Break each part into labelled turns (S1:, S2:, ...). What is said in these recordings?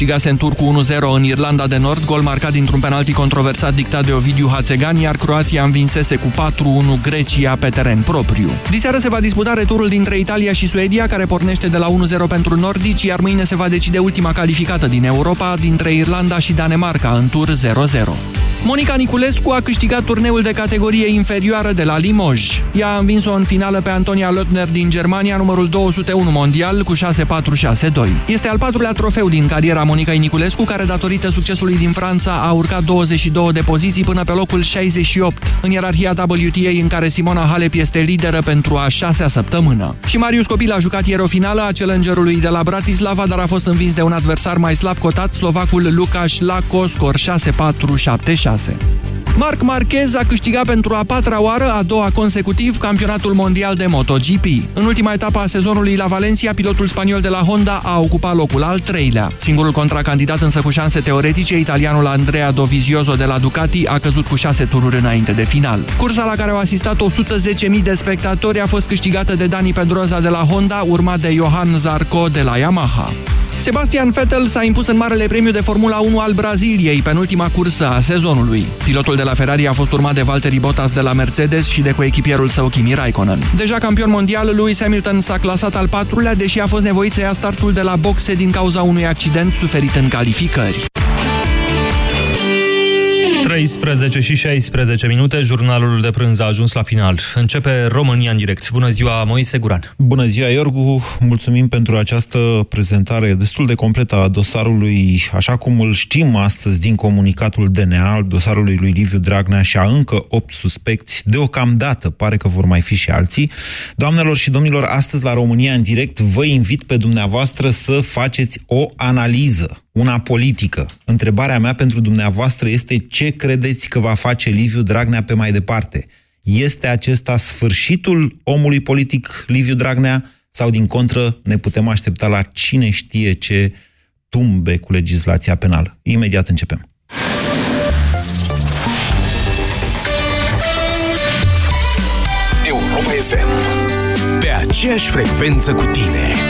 S1: câștigase în tur cu 1-0 în Irlanda de Nord, gol marcat dintr-un penalti controversat dictat de Ovidiu Hațegan, iar Croația învinsese cu 4-1 Grecia pe teren propriu. Diseară se va disputa returul dintre Italia și Suedia, care pornește de la 1-0 pentru nordici, iar mâine se va decide ultima calificată din Europa dintre Irlanda și Danemarca în tur 0-0. Monica Niculescu a câștigat turneul de categorie inferioară de la Limoges. Ea a învins-o în finală pe Antonia Lötner din Germania, numărul 201 mondial, cu 6-4-6-2. Este al patrulea trofeu din cariera Monica Niculescu, care datorită succesului din Franța a urcat 22 de poziții până pe locul 68, în ierarhia WTA în care Simona Halep este lideră pentru a șasea săptămână. Și Marius Copil a jucat ieri o finală a challengerului de la Bratislava, dar a fost învins de un adversar mai slab cotat, slovacul Lukas Lako, scor 6-4-7-6. 6. Marc Marquez a câștigat pentru a patra oară, a doua consecutiv, campionatul mondial de MotoGP. În ultima etapă a sezonului la Valencia, pilotul spaniol de la Honda a ocupat locul al treilea. Singurul contracandidat însă cu șanse teoretice, italianul Andrea Dovizioso de la Ducati, a căzut cu șase tururi înainte de final. Cursa la care au asistat 110.000 de spectatori a fost câștigată de Dani Pedroza de la Honda, urmat de Johan Zarco de la Yamaha. Sebastian Vettel s-a impus în Marele Premiu de Formula 1 al Braziliei, penultima cursă a sezonului. Pilotul de la Ferrari a fost urmat de Valtteri Bottas de la Mercedes și de coechipierul său Kimi Raikkonen. Deja campion mondial, Lewis Hamilton s-a clasat al patrulea, deși a fost nevoit să ia startul de la boxe din cauza unui accident suferit în calificări.
S2: 13 și 16 minute, jurnalul de prânz a ajuns la final. Începe România în direct. Bună ziua, Moise Guran.
S3: Bună ziua, Iorgu. Mulțumim pentru această prezentare destul de completă a dosarului, așa cum îl știm astăzi din comunicatul DNA al dosarului lui Liviu Dragnea și a încă 8 suspecți. Deocamdată pare că vor mai fi și alții. Doamnelor și domnilor, astăzi la România în direct vă invit pe dumneavoastră să faceți o analiză una politică. Întrebarea mea pentru dumneavoastră este ce credeți că va face Liviu Dragnea pe mai departe? Este acesta sfârșitul omului politic Liviu Dragnea sau din contră ne putem aștepta la cine știe ce tumbe cu legislația penală? Imediat începem.
S4: Europa FM. Pe aceeași frecvență cu tine.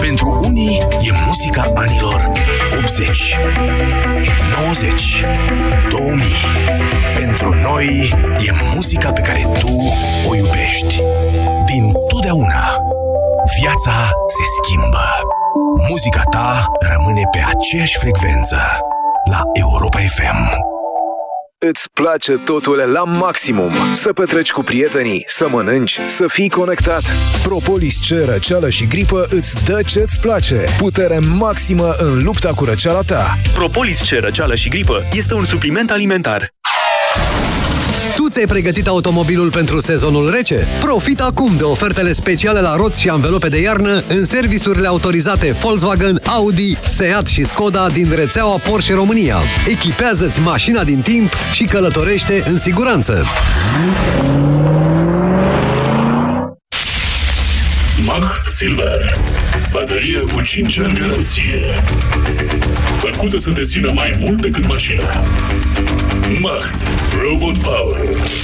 S4: Pentru unii e muzica anilor 80, 90, 2000. Pentru noi e muzica pe care tu o iubești. Din totdeauna, viața se schimbă. Muzica ta rămâne pe aceeași frecvență la Europa FM.
S5: Îți place totul la maximum. Să petreci cu prietenii, să mănânci, să fii conectat. Propolis C, răceală și gripă îți dă ce-ți place. Putere maximă în lupta cu răceala ta.
S6: Propolis C, răceală și gripă este un supliment alimentar.
S7: Tu ți-ai pregătit automobilul pentru sezonul rece? Profit acum de ofertele speciale la roți și anvelope de iarnă în serviciurile autorizate Volkswagen, Audi, Seat și Skoda din rețeaua Porsche România. Echipează-ți mașina din timp și călătorește în siguranță.
S8: Macht Silver Baterie cu 5 ani garanție Făcută să te țină mai mult decât mașina. Macht Robot Power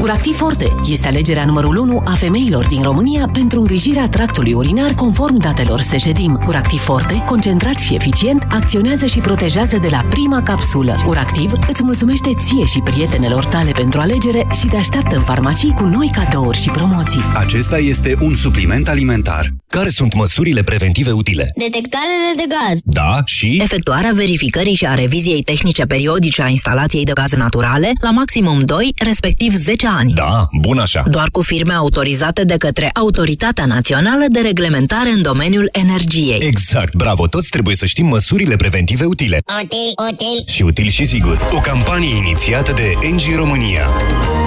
S9: Uractiv Forte este alegerea numărul 1 a femeilor din România pentru îngrijirea tractului urinar conform datelor Sejedim. Uractiv Forte, concentrat și eficient, acționează și protejează de la prima capsulă. Uractiv îți mulțumește ție și prietenelor tale pentru alegere și te așteaptă în farmacii cu noi cadouri și promoții.
S10: Acesta este un supliment alimentar. Care sunt măsurile preventive utile?
S11: Detectarele de gaz.
S10: Da, și?
S12: Efectuarea verificării și a reviziei tehnice periodice a instalației de gaze naturale la maximum 2, respectiv 10 ani.
S10: Da, bun așa.
S12: Doar cu firme autorizate de către Autoritatea Națională de Reglementare în domeniul energiei.
S10: Exact, bravo, toți trebuie să știm măsurile preventive utile.
S11: Util, util.
S10: Și util și sigur. O campanie inițiată de NG România.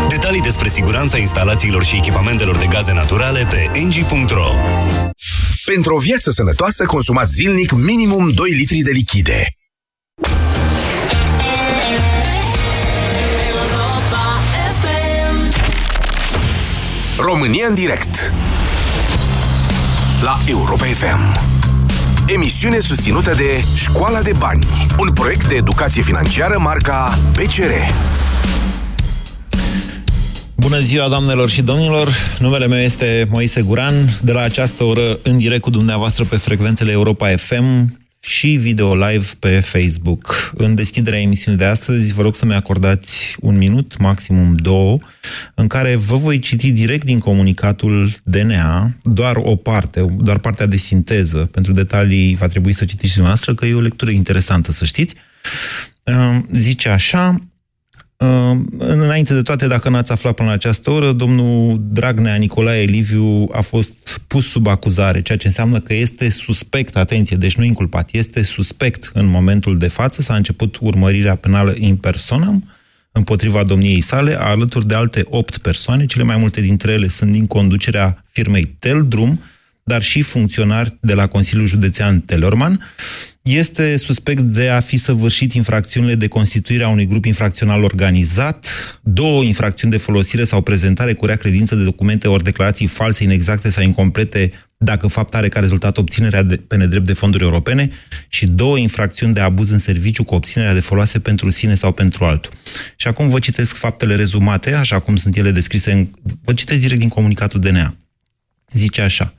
S10: Detalii despre siguranța instalațiilor și echipamentelor de gaze naturale pe ng.ro
S4: Pentru o viață sănătoasă, consumați zilnic minimum 2 litri de lichide. România în direct La Europa FM Emisiune susținută de Școala de Bani Un proiect de educație financiară marca PCR
S3: Bună ziua, doamnelor și domnilor! Numele meu este Moise Guran. De la această oră, în direct cu dumneavoastră pe frecvențele Europa FM și video live pe Facebook. În deschiderea emisiunii de astăzi, vă rog să-mi acordați un minut, maximum două, în care vă voi citi direct din comunicatul DNA doar o parte, doar partea de sinteză. Pentru detalii va trebui să citiți dumneavoastră, că e o lectură interesantă, să știți. Zice așa, Înainte de toate, dacă n-ați aflat până la această oră, domnul Dragnea Nicolae Liviu a fost pus sub acuzare, ceea ce înseamnă că este suspect, atenție, deci nu inculpat, este suspect în momentul de față, s-a început urmărirea penală in personam împotriva domniei sale, alături de alte opt persoane, cele mai multe dintre ele sunt din conducerea firmei Teldrum, dar și funcționari de la Consiliul Județean Telorman este suspect de a fi săvârșit infracțiunile de constituire a unui grup infracțional organizat, două infracțiuni de folosire sau prezentare cu rea credință de documente ori declarații false, inexacte sau incomplete, dacă fapt are ca rezultat obținerea de, pe nedrept de fonduri europene și două infracțiuni de abuz în serviciu cu obținerea de foloase pentru sine sau pentru altul. Și acum vă citesc faptele rezumate, așa cum sunt ele descrise, în, vă citesc direct din comunicatul DNA. Zice așa.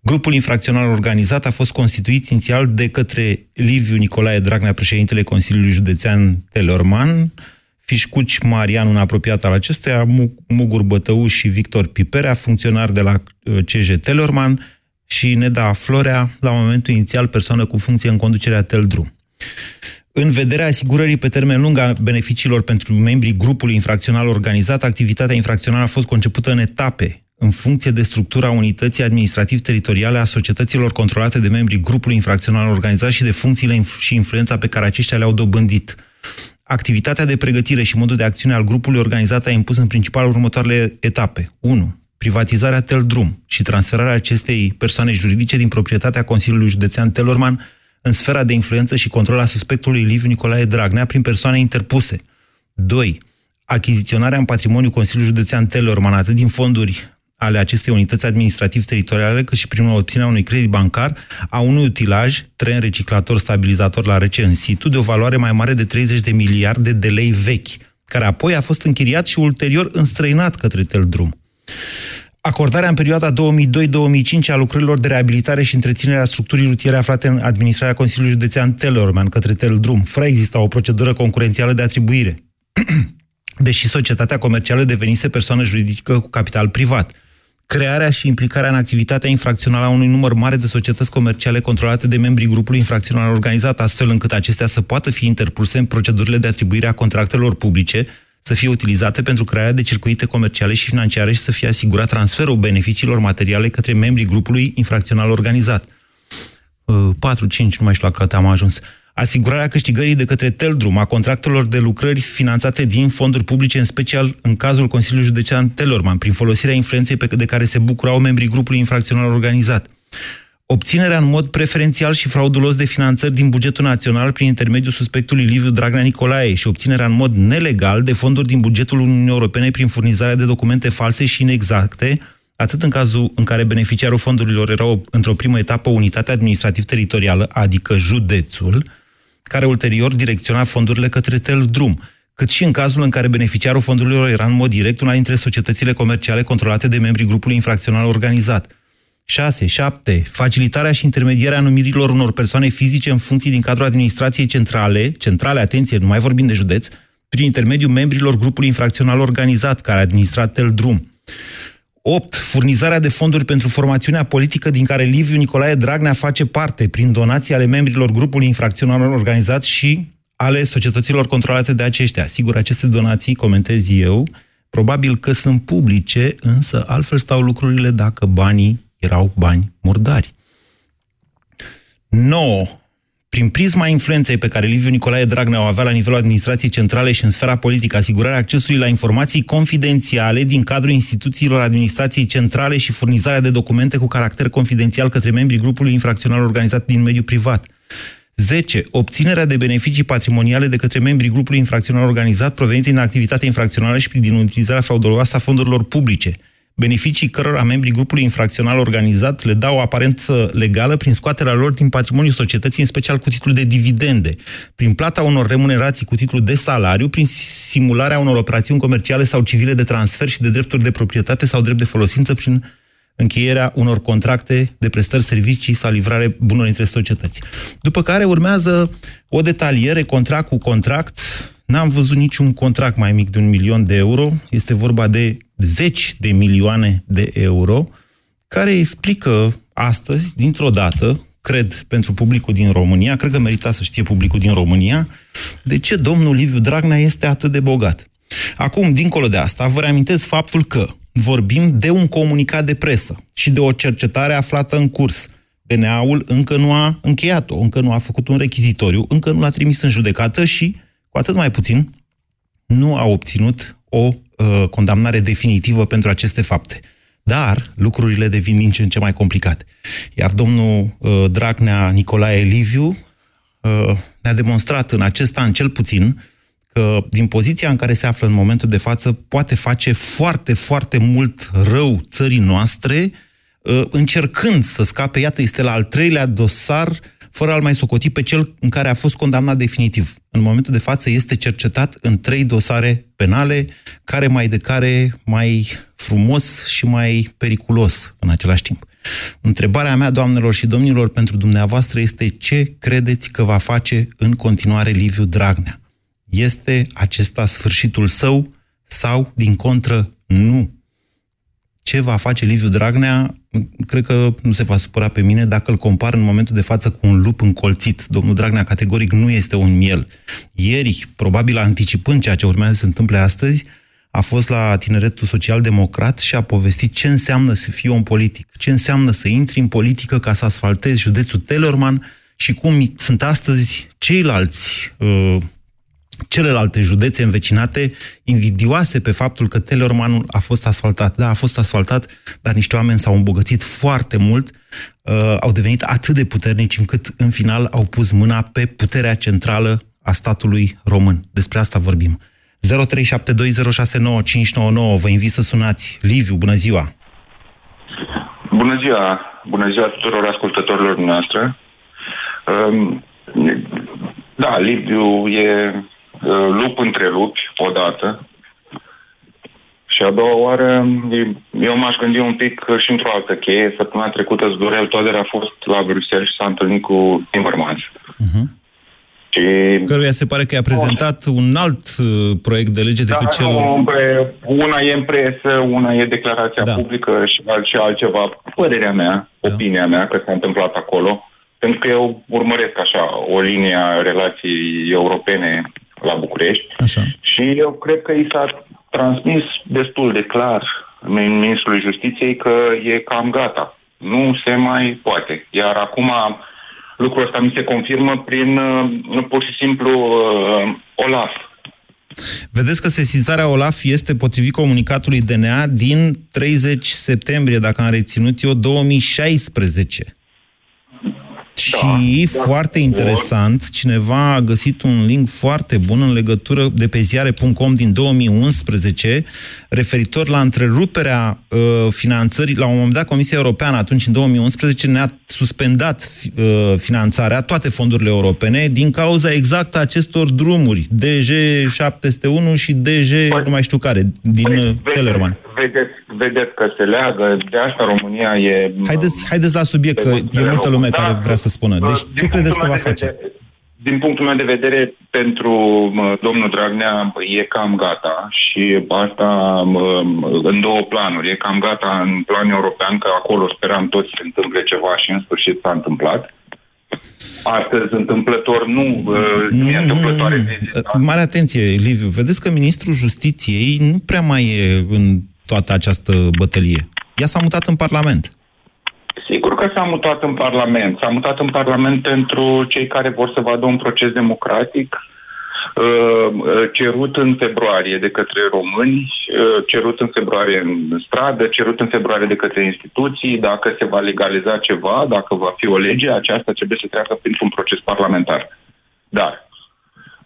S3: Grupul infracțional organizat a fost constituit inițial de către Liviu Nicolae Dragnea, președintele Consiliului Județean Telorman, Fișcuci Marian, un apropiat al acestuia, Mugur Bătău și Victor Piperea, funcționar de la uh, CJ Telorman, și Neda Florea, la momentul inițial persoană cu funcție în conducerea Teldrum. În vederea asigurării pe termen lung a beneficiilor pentru membrii grupului infracțional organizat, activitatea infracțională a fost concepută în etape, în funcție de structura unității administrativ-teritoriale a societăților controlate de membrii grupului infracțional organizat și de funcțiile și influența pe care aceștia le-au dobândit. Activitatea de pregătire și modul de acțiune al grupului organizat a impus în principal următoarele etape. 1. Privatizarea Teldrum și transferarea acestei persoane juridice din proprietatea Consiliului Județean Telorman în sfera de influență și control a suspectului Liviu Nicolae Dragnea prin persoane interpuse. 2. Achiziționarea în patrimoniu Consiliului Județean Telorman atât din fonduri ale acestei unități administrativ-teritoriale, cât și prin obținerea unui credit bancar a unui utilaj, tren reciclator stabilizator la rece în situ, de o valoare mai mare de 30 de miliarde de lei vechi, care apoi a fost închiriat și ulterior înstrăinat către Teldrum. Acordarea în perioada 2002-2005 a lucrărilor de reabilitare și întreținere a structurii rutiere aflate în administrarea Consiliului Județean Telorman către Teldrum, fără exista o procedură concurențială de atribuire. Deși societatea comercială devenise persoană juridică cu capital privat crearea și implicarea în activitatea infracțională a unui număr mare de societăți comerciale controlate de membrii grupului infracțional organizat, astfel încât acestea să poată fi interpuse în procedurile de atribuire a contractelor publice, să fie utilizate pentru crearea de circuite comerciale și financiare și să fie asigurat transferul beneficiilor materiale către membrii grupului infracțional organizat. 4-5, uh, nu mai știu la cât am ajuns asigurarea câștigării de către Teldrum a contractelor de lucrări finanțate din fonduri publice, în special în cazul Consiliului Județean Telorman, prin folosirea influenței pe de care se bucurau membrii grupului infracțional organizat. Obținerea în mod preferențial și fraudulos de finanțări din bugetul național prin intermediul suspectului Liviu Dragnea Nicolae și obținerea în mod nelegal de fonduri din bugetul Uniunii Europene prin furnizarea de documente false și inexacte, atât în cazul în care beneficiarul fondurilor era într-o primă etapă unitate administrativ-teritorială, adică județul, care ulterior direcționa fondurile către Teldrum, cât și în cazul în care beneficiarul fondurilor era în mod direct una dintre societățile comerciale controlate de membrii grupului infracțional organizat. 6. 7. Facilitarea și intermedierea numirilor unor persoane fizice în funcții din cadrul administrației centrale, centrale, atenție, nu mai vorbim de județ, prin intermediul membrilor grupului infracțional organizat care a administrat Teldrum. 8. Furnizarea de fonduri pentru formațiunea politică din care Liviu Nicolae Dragnea face parte prin donații ale membrilor grupului infracțional organizat și ale societăților controlate de aceștia. Sigur, aceste donații, comentez eu, probabil că sunt publice, însă altfel stau lucrurile dacă banii erau bani murdari. 9 prin prisma influenței pe care Liviu Nicolae Dragnea o avea la nivelul administrației centrale și în sfera politică, asigurarea accesului la informații confidențiale din cadrul instituțiilor administrației centrale și furnizarea de documente cu caracter confidențial către membrii grupului infracțional organizat din mediul privat. 10. Obținerea de beneficii patrimoniale de către membrii grupului infracțional organizat provenite din activitate infracțională și din utilizarea frauduloasă a fondurilor publice beneficii cărora membrii grupului infracțional organizat le dau o aparență legală prin scoaterea lor din patrimoniul societății, în special cu titlul de dividende, prin plata unor remunerații cu titlul de salariu, prin simularea unor operațiuni comerciale sau civile de transfer și de drepturi de proprietate sau drept de folosință prin încheierea unor contracte de prestări servicii sau livrare bunurilor între societăți. După care urmează o detaliere, contract cu contract. N-am văzut niciun contract mai mic de un milion de euro. Este vorba de zeci de milioane de euro, care explică astăzi, dintr-o dată, cred, pentru publicul din România, cred că merita să știe publicul din România, de ce domnul Liviu Dragnea este atât de bogat. Acum, dincolo de asta, vă reamintesc faptul că vorbim de un comunicat de presă și de o cercetare aflată în curs. DNA-ul încă nu a încheiat-o, încă nu a făcut un rechizitoriu, încă nu l-a trimis în judecată și, cu atât mai puțin, nu a obținut o uh, condamnare definitivă pentru aceste fapte. Dar lucrurile devin din ce în ce mai complicate. Iar domnul uh, Dragnea Nicolae Liviu uh, ne-a demonstrat în acest an cel puțin că din poziția în care se află în momentul de față poate face foarte, foarte mult rău țării noastre uh, încercând să scape, iată, este la al treilea dosar fără a-l mai socoti pe cel în care a fost condamnat definitiv. În momentul de față este cercetat în trei dosare penale, care mai de care mai frumos și mai periculos în același timp. Întrebarea mea, doamnelor și domnilor, pentru dumneavoastră este ce credeți că va face în continuare Liviu Dragnea? Este acesta sfârșitul său sau, din contră, nu? ce va face Liviu Dragnea, cred că nu se va supăra pe mine dacă îl compar în momentul de față cu un lup încolțit. Domnul Dragnea categoric nu este un miel. Ieri, probabil anticipând ceea ce urmează să se întâmple astăzi, a fost la Tineretul Social-Democrat și a povestit ce înseamnă să fii un politic, ce înseamnă să intri în politică ca să asfaltezi județul Telorman și cum sunt astăzi ceilalți uh, celelalte județe învecinate invidioase pe faptul că Teleormanul a fost asfaltat. Da, a fost asfaltat, dar niște oameni s-au îmbogățit foarte mult, uh, au devenit atât de puternici încât în final au pus mâna pe puterea centrală a statului român. Despre asta vorbim. 0372069599, vă invit să sunați. Liviu, bună ziua!
S13: Bună ziua! Bună ziua tuturor ascultătorilor noastre! Um, da, Liviu e Uh, lup între lupi, odată. Și a doua oară, eu m-aș gândi un pic și într-o altă cheie. Săptămâna trecută, Zdorel Toader a fost la Bruxelles și s-a întâlnit cu Timmermans. Uh-huh.
S3: Și... Căruia se pare că i-a prezentat oh. un alt uh, proiect de lege decât da, cel...
S13: Una e în presă, una e declarația da. publică și, alt, și altceva. Părerea mea, da. opinia mea, că s-a întâmplat acolo. Pentru că eu urmăresc așa o linie a relației europene la București.
S3: Așa.
S13: Și eu cred că i s-a transmis destul de clar Ministrului Justiției că e cam gata. Nu se mai poate. Iar acum lucrul ăsta mi se confirmă prin uh, pur și simplu uh, OLAF.
S3: Vedeți că sesizarea OLAF este potrivit comunicatului DNA din 30 septembrie, dacă am reținut eu, 2016. Și da, foarte da, interesant, cineva a găsit un link foarte bun în legătură de pe ziare.com din 2011 referitor la întreruperea uh, finanțării. La un moment dat, Comisia Europeană, atunci în 2011, ne-a suspendat uh, finanțarea, toate fondurile europene, din cauza exact acestor drumuri, DG 701 și DG, păi, nu mai știu care, din păi, uh, Tellerman.
S13: Vedeți, vedeți că se leagă, de asta România e...
S3: Haideți, haideți la subiect, că e multă lume da, care vrea să spună. Deci, ce credeți că va face?
S13: Din punctul meu de vedere, pentru mă, domnul Dragnea e cam gata și asta mă, în două planuri. E cam gata în plan european, că acolo speram toți să se întâmple ceva și în sfârșit s-a întâmplat. Astăzi, întâmplător, nu, uh, nu e întâmplătoare.
S3: Mare atenție, Liviu. Vedeți că ministrul justiției nu prea mai e în toată această bătălie. Ea s-a mutat în Parlament.
S13: Sigur că s-a mutat în Parlament. S-a mutat în Parlament pentru cei care vor să vadă un proces democratic uh, uh, cerut în februarie de către români, uh, cerut în februarie în stradă, cerut în februarie de către instituții, dacă se va legaliza ceva, dacă va fi o lege, aceasta trebuie să treacă printr-un proces parlamentar. Dar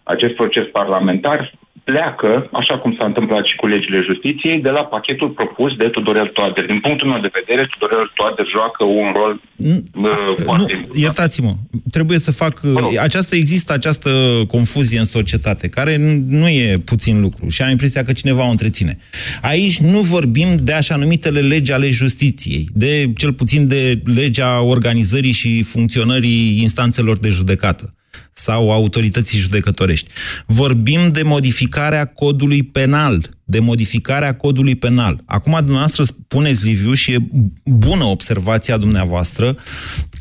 S13: acest proces parlamentar pleacă, așa cum s-a întâmplat și cu legile justiției, de la pachetul propus de Tudorel Toader. Din punctul meu de vedere, Tudorel Toader joacă un rol uh, foarte
S3: nu, Iertați-mă, trebuie să fac... Această, există această confuzie în societate, care nu e puțin lucru și am impresia că cineva o întreține. Aici nu vorbim de așa numitele legi ale justiției, de cel puțin de legea organizării și funcționării instanțelor de judecată sau autorității judecătorești. Vorbim de modificarea codului penal, de modificarea codului penal. Acum dumneavoastră spuneți, Liviu, și e bună observația dumneavoastră,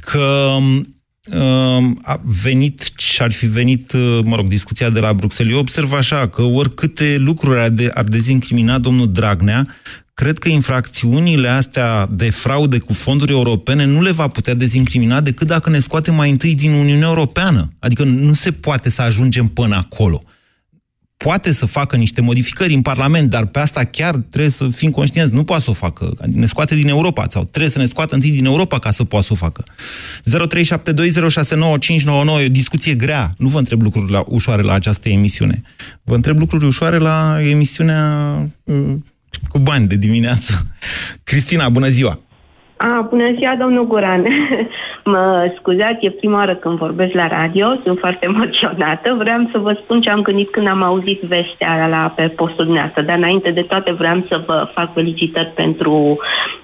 S3: că um, a venit și ar fi venit, uh, mă rog, discuția de la Bruxelles. Eu observ așa că oricâte lucruri ar, de, ar dezincrimina domnul Dragnea, cred că infracțiunile astea de fraude cu fonduri europene nu le va putea dezincrimina decât dacă ne scoatem mai întâi din Uniunea Europeană. Adică nu se poate să ajungem până acolo. Poate să facă niște modificări în Parlament, dar pe asta chiar trebuie să fim conștienți. Nu poate să o facă. Ne scoate din Europa sau trebuie să ne scoată întâi din Europa ca să poată să o facă. 0372069599 e o discuție grea. Nu vă întreb lucruri la, ușoare la această emisiune. Vă întreb lucruri ușoare la emisiunea uh, cu bani de dimineață. Cristina, bună ziua!
S14: A, bună ziua, domnul Guran. mă scuzați, e prima oară când vorbesc la radio, sunt foarte emoționată. Vreau să vă spun ce am gândit când am auzit vestea la, pe postul dumneavoastră, dar înainte de toate vreau să vă fac felicitări pentru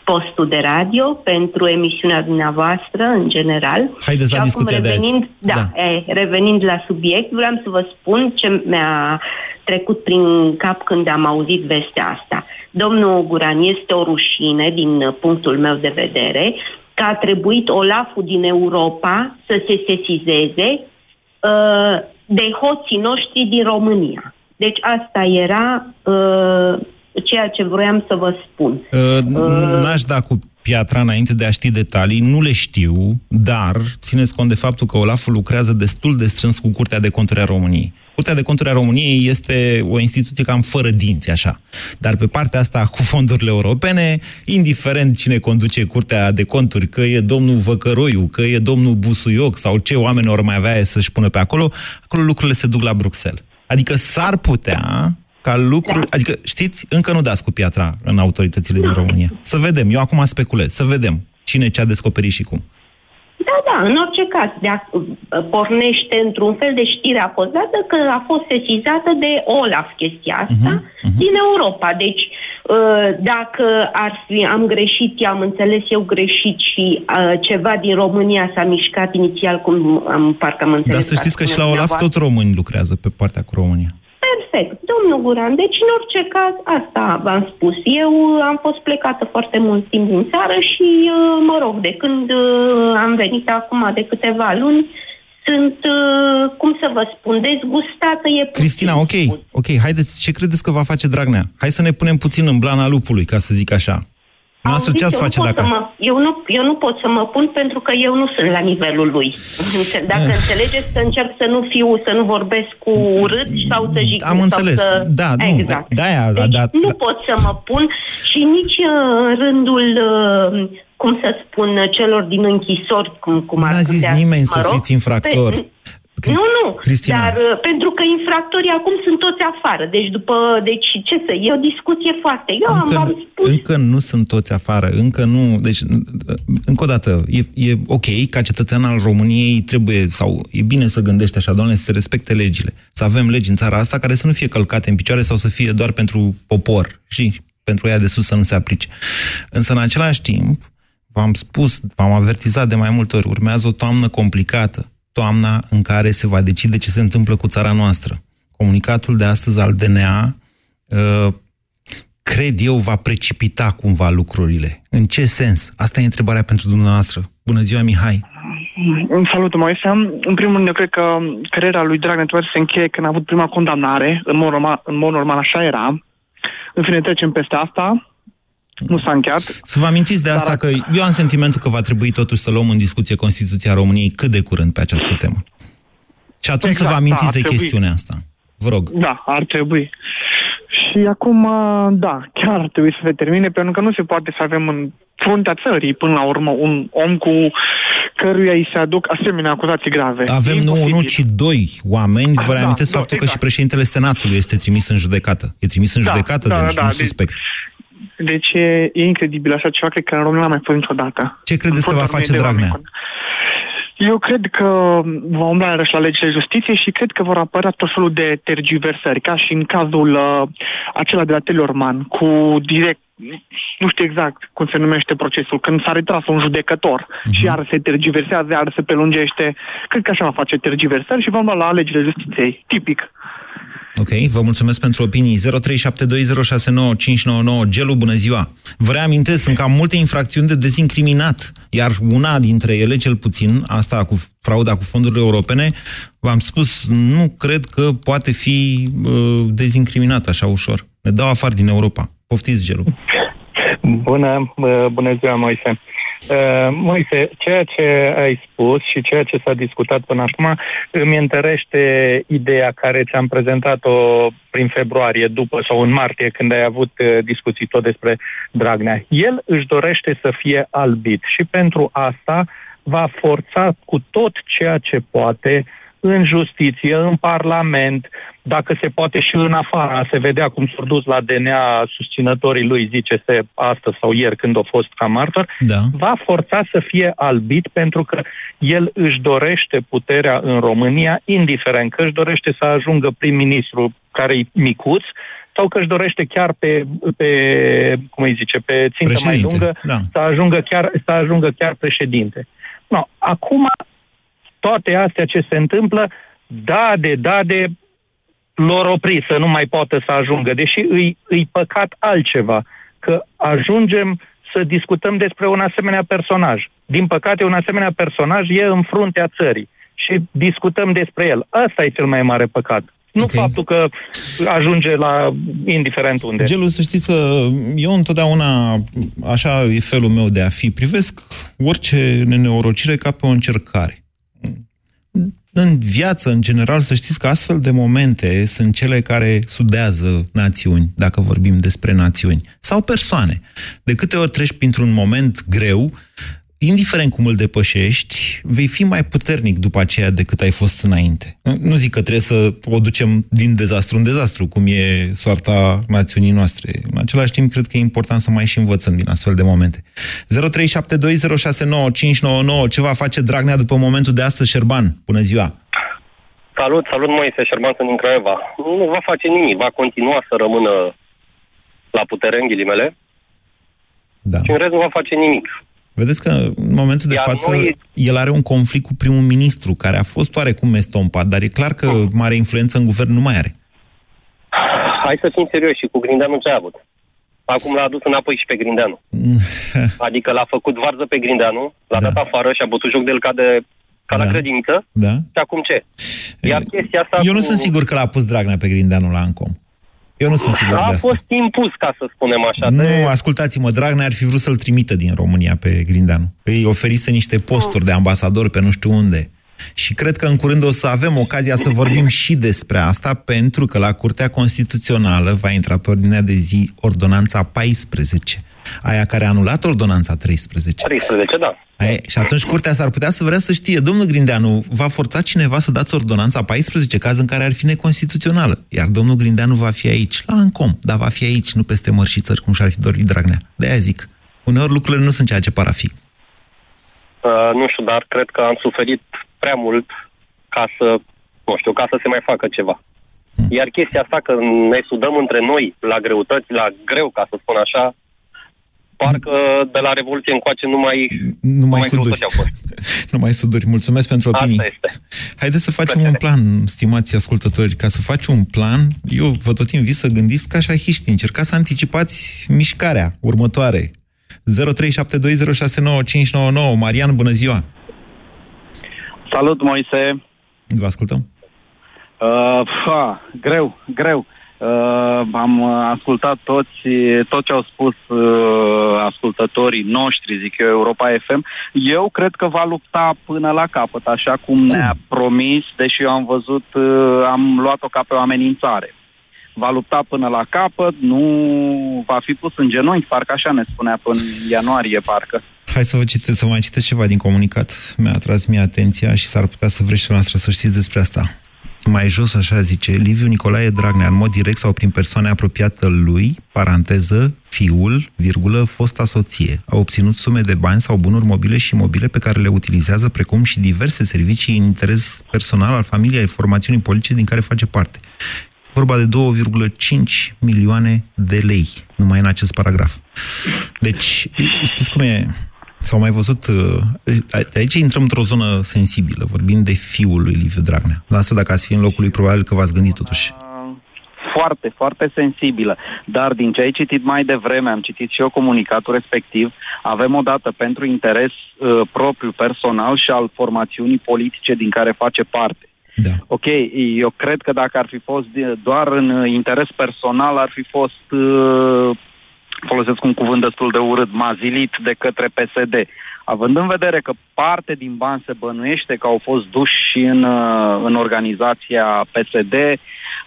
S14: postul de radio, pentru emisiunea dumneavoastră în general.
S3: Haideți la discuția
S14: revenind,
S3: de
S14: azi. Da, da. E, revenind la subiect, vreau să vă spun ce mi-a trecut prin cap când am auzit vestea asta. Domnul Guran, este o rușine din punctul meu de vedere că a trebuit Olaful din Europa să se sesizeze uh, de hoții noștri din România. Deci asta era uh, ceea ce vroiam să vă spun.
S3: Uh, uh, n-aș da cu piatra înainte de a ști detalii, nu le știu, dar țineți cont de faptul că Olaful lucrează destul de strâns cu Curtea de Conturi a României. Curtea de Conturi a României este o instituție cam fără dinți, așa. Dar pe partea asta, cu fondurile europene, indiferent cine conduce Curtea de Conturi, că e domnul Văcăroiu, că e domnul Busuioc sau ce oameni ori mai avea să-și pună pe acolo, acolo lucrurile se duc la Bruxelles. Adică s-ar putea ca lucruri... Da. Adică, știți, încă nu dați cu piatra în autoritățile din România. Să vedem. Eu acum speculez. Să vedem cine ce a descoperit și cum.
S14: Da, da, în orice caz, de a, pornește într-un fel de știre apozată că a fost sesizată de Olaf chestia asta uh-huh, uh-huh. din Europa. Deci, ă, dacă ar fi, am greșit, am înțeles eu greșit și uh, ceva din România s-a mișcat inițial, cum am, parcă am înțeles.
S3: Dar să știți că și la Olaf tot români lucrează pe partea cu România.
S14: Perfect. Domnul Guran, deci în orice caz, asta v-am spus. Eu am fost plecată foarte mult timp din țară și, uh, mă rog, de când uh, am venit acum de câteva luni, sunt, uh, cum să vă spun, dezgustată. E
S3: Cristina, ok, ok, haideți, ce credeți că va face Dragnea? Hai să ne punem puțin în blana lupului, ca să zic așa. Noastră ce ați face dacă...
S14: Mă, eu, nu, eu nu pot să mă pun pentru că eu nu sunt la nivelul lui. Dacă eh. înțelegeți să încerc să nu fiu, să nu vorbesc cu urât sau să jignesc.
S3: Am înțeles,
S14: să...
S3: da, nu,
S14: exact.
S3: da, aia,
S14: deci
S3: da,
S14: nu
S3: da.
S14: pot să mă pun și nici uh, în rândul uh, cum să spun, celor din închisori, cum, cum ar
S3: N-a zis
S14: putea,
S3: nimeni
S14: mă
S3: să
S14: rog,
S3: fiți infractor.
S14: Pe, nu, nu,
S3: Cristina.
S14: dar uh, pentru că infractorii acum sunt toți afară. Deci după, deci ce să, e o discuție foarte. Eu
S3: încă,
S14: am, am spus...
S3: încă nu sunt toți afară, încă nu. Deci, încă o dată, e, e ok ca cetățean al României trebuie, sau e bine să gândești așa, doamne, să se respecte legile. Să avem legi în țara asta care să nu fie călcate în picioare sau să fie doar pentru popor și pentru ea de sus să nu se aplice. Însă, în același timp, v-am spus, v-am avertizat de mai multe ori, urmează o toamnă complicată toamna în care se va decide ce se întâmplă cu țara noastră. Comunicatul de astăzi al DNA, uh, cred eu, va precipita cumva lucrurile. În ce sens? Asta e întrebarea pentru dumneavoastră. Bună ziua, Mihai!
S15: Salut, Moise. În primul rând, eu cred că cariera lui Dragnea trebuie să se încheie când a avut prima condamnare. În mod normal, în mod normal așa era. În fine, trecem peste asta. Nu s-a încheiat.
S3: Să vă amintiți de asta Dar... că eu am sentimentul că va trebui totuși să luăm în discuție Constituția României cât de curând pe această temă. Și atunci exact, să vă amintiți da, de trebui. chestiunea asta. Vă rog.
S15: Da, ar trebui. Și acum, da, chiar ar trebui să se termine, pentru că nu se poate să avem în fruntea țării, până la urmă, un om cu căruia îi se aduc asemenea acuzații grave.
S3: Avem nu unul, ci doi oameni. Vă da, reamintesc da, faptul exact. că și președintele Senatului este trimis în judecată. E trimis în da, judecată, da, deci da, un deci- suspect.
S15: Deci e, e incredibil așa ceva, cred că în România n-a mai fost niciodată.
S3: Ce credeți că va face Dragnea?
S15: Eu cred că va umbla iarăși la legile justiției și cred că vor apărea tot felul de tergiversări, ca și în cazul uh, acela de la Teleorman, cu direct, nu știu exact cum se numește procesul, când s-a retras un judecător uh-huh. și iar se tergiversează, iar se prelungește. Cred că așa va face tergiversări și vom lua la legile justiției. Tipic.
S3: Ok, vă mulțumesc pentru opinii. 0372069599. Gelu, bună ziua! Vă reamintesc, sunt cam multe infracțiuni de dezincriminat, iar una dintre ele, cel puțin, asta cu frauda cu fondurile europene, v-am spus, nu cred că poate fi uh, dezincriminat așa ușor. Ne dau afară din Europa. Poftiți, Gelu!
S16: Bună, bună ziua, Moise! Uh, Moise, ceea ce ai spus și ceea ce s-a discutat până acum îmi întărește ideea care ți-am prezentat-o prin februarie, după sau în martie, când ai avut uh, discuții tot despre Dragnea. El își dorește să fie albit și pentru asta va forța cu tot ceea ce poate în justiție, în Parlament, dacă se poate și în afara, se vedea cum s-au dus la DNA susținătorii lui, zice se astăzi sau ieri când a fost ca martor,
S3: da.
S16: va forța să fie albit pentru că el își dorește puterea în România, indiferent că își dorește să ajungă prim-ministru care e micuț, sau că își dorește chiar pe, pe cum îi zice, pe țintă președinte, mai lungă, da. să, ajungă chiar, să ajungă chiar președinte. No, acum, toate astea ce se întâmplă, da de, da de, lor opri să nu mai poată să ajungă, deși îi, îi păcat altceva, că ajungem să discutăm despre un asemenea personaj. Din păcate, un asemenea personaj e în fruntea țării și discutăm despre el. Asta e cel mai mare păcat. Nu okay. faptul că ajunge la indiferent unde.
S3: Gelu, să știți că eu întotdeauna, așa e felul meu de a fi, privesc orice nenorocire ca pe o încercare în viață, în general, să știți că astfel de momente sunt cele care sudează națiuni, dacă vorbim despre națiuni, sau persoane. De câte ori treci printr-un moment greu, indiferent cum îl depășești, vei fi mai puternic după aceea decât ai fost înainte. Nu zic că trebuie să o ducem din dezastru în dezastru, cum e soarta națiunii noastre. În același timp, cred că e important să mai și învățăm din astfel de momente. 0372069599. Ce va face Dragnea după momentul de astăzi, Șerban? Bună ziua!
S17: Salut, salut Moise, Șerban sunt din Craiova. Nu va face nimic, va continua să rămână la putere, în ghilimele,
S3: da.
S17: și în rest nu va face nimic.
S3: Vedeți că în momentul de Iar față noi... el are un conflict cu primul ministru, care a fost oarecum estompat, dar e clar că mare influență în guvern nu mai are.
S17: Hai să fim serioși, cu Grindeanu ce a avut? Acum l-a adus înapoi și pe Grindeanu. adică l-a făcut varză pe Grindeanu, l-a da. dat afară și a bătut joc de el ca, de, ca da. la credință.
S3: Da.
S17: Și acum ce? Iar chestia asta
S3: Eu
S17: cu...
S3: nu sunt sigur că l-a pus Dragnea pe Grindeanu la Ancom. Eu nu sunt sigur
S17: a
S3: de asta.
S17: A fost impus, ca să spunem așa.
S3: Nu, de... ascultați-mă, Dragnea ar fi vrut să-l trimită din România pe Grindeanu. Îi oferise niște posturi de ambasador pe nu știu unde. Și cred că în curând o să avem ocazia să vorbim și despre asta, pentru că la Curtea Constituțională va intra pe ordinea de zi ordonanța 14 aia care a anulat ordonanța 13.
S17: 13, da.
S3: Aia, și atunci curtea s-ar putea să vrea să știe, domnul Grindeanu, va forța cineva să dați ordonanța 14, caz în care ar fi neconstituțională. Iar domnul Grindeanu va fi aici, la Ancom, dar va fi aici, nu peste mări și țări, cum și-ar fi dorit Dragnea. De-aia zic, uneori lucrurile nu sunt ceea ce par a fi.
S17: Uh, nu știu, dar cred că am suferit prea mult ca să, nu știu, ca să se mai facă ceva. Hmm. Iar chestia asta că ne sudăm între noi la greutăți, la greu, ca să spun așa, Parcă de la Revoluție încoace nu mai,
S3: Nu mai suduri.
S17: greutăți au fost.
S3: Nu mai suduri. Mulțumesc pentru opinii.
S17: Asta este.
S3: Haideți să facem un plan, stimați ascultători. Ca să faci un plan, eu vă tot invit să gândiți ca șahiști. Încercați să anticipați mișcarea următoare. 0372069599. Marian, bună ziua!
S18: Salut, Moise!
S3: Vă ascultăm.
S18: Uh, fa, greu, greu. Uh, am ascultat toți, tot ce au spus uh, ascultătorii noștri, zic eu, Europa FM. Eu cred că va lupta până la capăt, așa cum ne-a promis, deși eu am văzut, uh, am luat-o ca pe o amenințare. Va lupta până la capăt, nu va fi pus în genunchi, parcă așa ne spunea până în ianuarie, parcă.
S3: Hai să vă citesc, să vă mai citesc ceva din comunicat. Mi-a atras mie atenția și s-ar putea să vreți și noastră să știți despre asta. Mai jos, așa zice, Liviu Nicolae Dragnea, în mod direct sau prin persoane apropiată lui, paranteză, fiul, virgulă, fosta soție, a obținut sume de bani sau bunuri mobile și imobile pe care le utilizează, precum și diverse servicii în interes personal al familiei, ai formațiunii politice din care face parte. Vorba de 2,5 milioane de lei, numai în acest paragraf. Deci, știți cum e? S-au mai văzut... uh, Aici intrăm într-o zonă sensibilă, vorbim de fiul lui Liviu Dragnea. La asta, dacă ați fi în locul lui, probabil că v-ați gândit totuși.
S18: Foarte, foarte sensibilă. Dar din ce ai citit mai devreme, am citit și eu comunicatul respectiv, avem o dată pentru interes uh, propriu, personal și al formațiunii politice din care face parte.
S3: Da.
S18: Ok, eu cred că dacă ar fi fost de- doar în uh, interes personal, ar fi fost, uh, folosesc un cuvânt destul de urât, mazilit de către PSD. Având în vedere că parte din bani se bănuiește că au fost duși și în, uh, în organizația PSD,